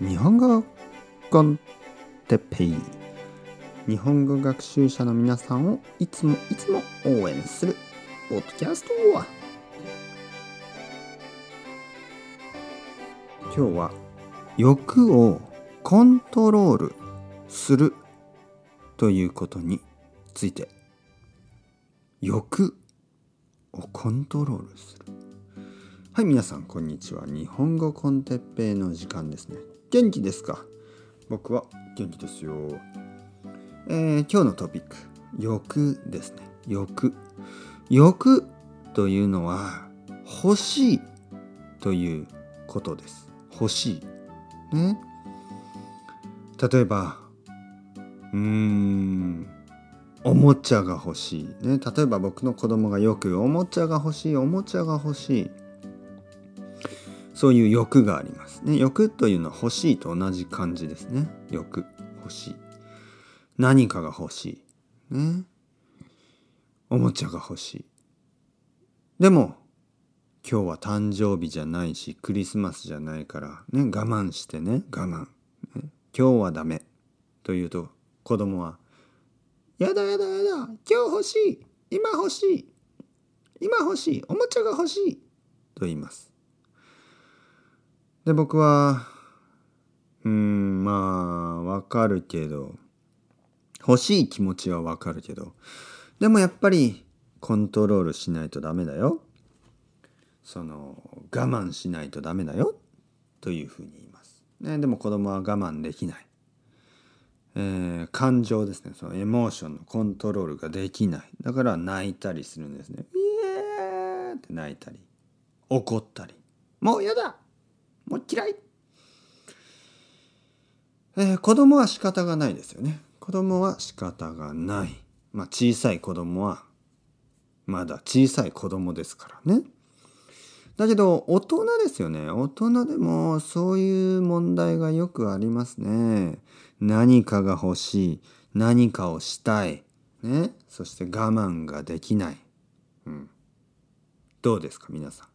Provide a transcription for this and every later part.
日本語コンテペイ。日本語学習者の皆さんをいつもいつも応援するポッドキャスト今日は欲をコントロールするということについて。欲をコントロールする。はい皆さんこんにちは。日本語コンテッペイの時間ですね。元気ですか？僕は元気ですよ、えー、今日のトピック欲ですね。欲。欲というのは欲しいということです。欲しい。ね。例えばうーんおもちゃが欲しい、ね、例えば僕の子供がよくおもちゃが欲しいおもちゃが欲しい。そういう欲があります。ね欲というのは欲しいと同じ感じですね。欲欲しい。何かが欲しい。ね。おもちゃが欲しい。でも今日は誕生日じゃないしクリスマスじゃないからね我慢してね我慢、ね、今日はダメ。というと子供はやだやだやだ今日欲しい。今欲しい。今欲しい。おもちゃが欲しい。と言います。で僕はうんまあわかるけど欲しい気持ちはわかるけどでもやっぱりコントロールしないとダメだよ。その我慢しないとダメだよ。というふうに言います、ね、でも子供は我慢できない。えー、感情ですね。そのエモーションのコントロールができない。だから泣いたりするんですね。イエーって泣いたり怒ったり。もうやだ！もう嫌い、えー、子供は仕方がないですよね。子供は仕方がない。まあ小さい子供はまだ小さい子供ですからね。だけど大人ですよね。大人でもそういう問題がよくありますね。何かが欲しい。何かをしたい。ね。そして我慢ができない、うん、どうですか皆さん。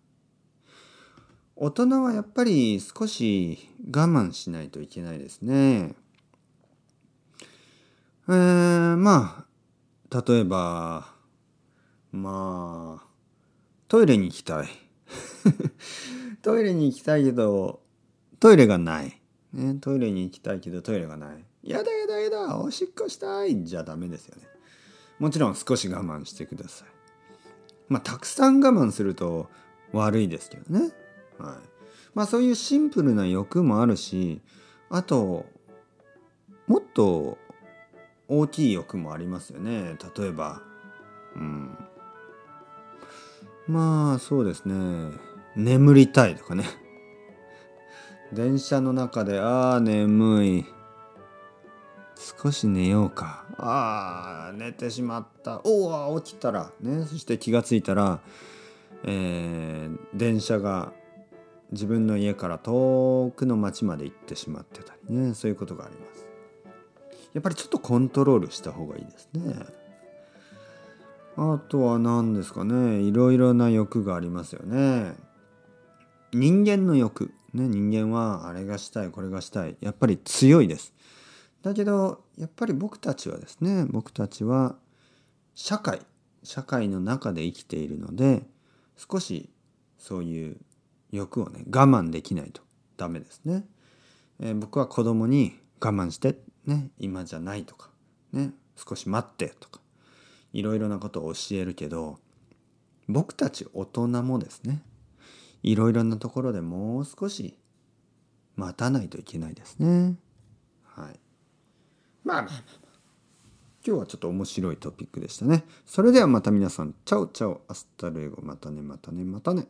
大人はやっぱり少し我慢しないといけないですねえー、まあ例えばまあトイレに行きたい トイレに行きたいけどトイレがないね、トイレに行きたいけどトイレがない。やだやだやだ、おしっこしたい。じゃダメですよね。もちろん少し我慢してください。まあ、たくさん我慢すると悪いですけどね。はい。まあ、そういうシンプルな欲もあるし、あと、もっと大きい欲もありますよね。例えば、うん。まあ、そうですね。眠りたいとかね。電車の中でああ眠い少し寝ようかああ寝てしまったおお起きたらねそして気が付いたら、えー、電車が自分の家から遠くの町まで行ってしまってたりね。そういうことがあります。やっぱりちょっとコントロールした方がいいですね。あとは何ですかね。いろいろな欲がありますよね。人間の欲ね、人間はあれがしたいこれがしたい。やっぱり強いです。だけどやっぱり僕たちはですね。僕たちは社会。社会の中で生きているので少しそういう欲をね我慢できないとダメですね。えー、僕は子供に我慢してね今じゃないとかね少し待ってとかいろいろなことを教えるけど僕たち大人もですねいろいろなところでもう少し待たないといけないですね。はい。まあまあまあ。今日はちょっと面白いトピックでしたね。それではまた皆さん、 ciao ciao、hasta luego、またねまたね。またね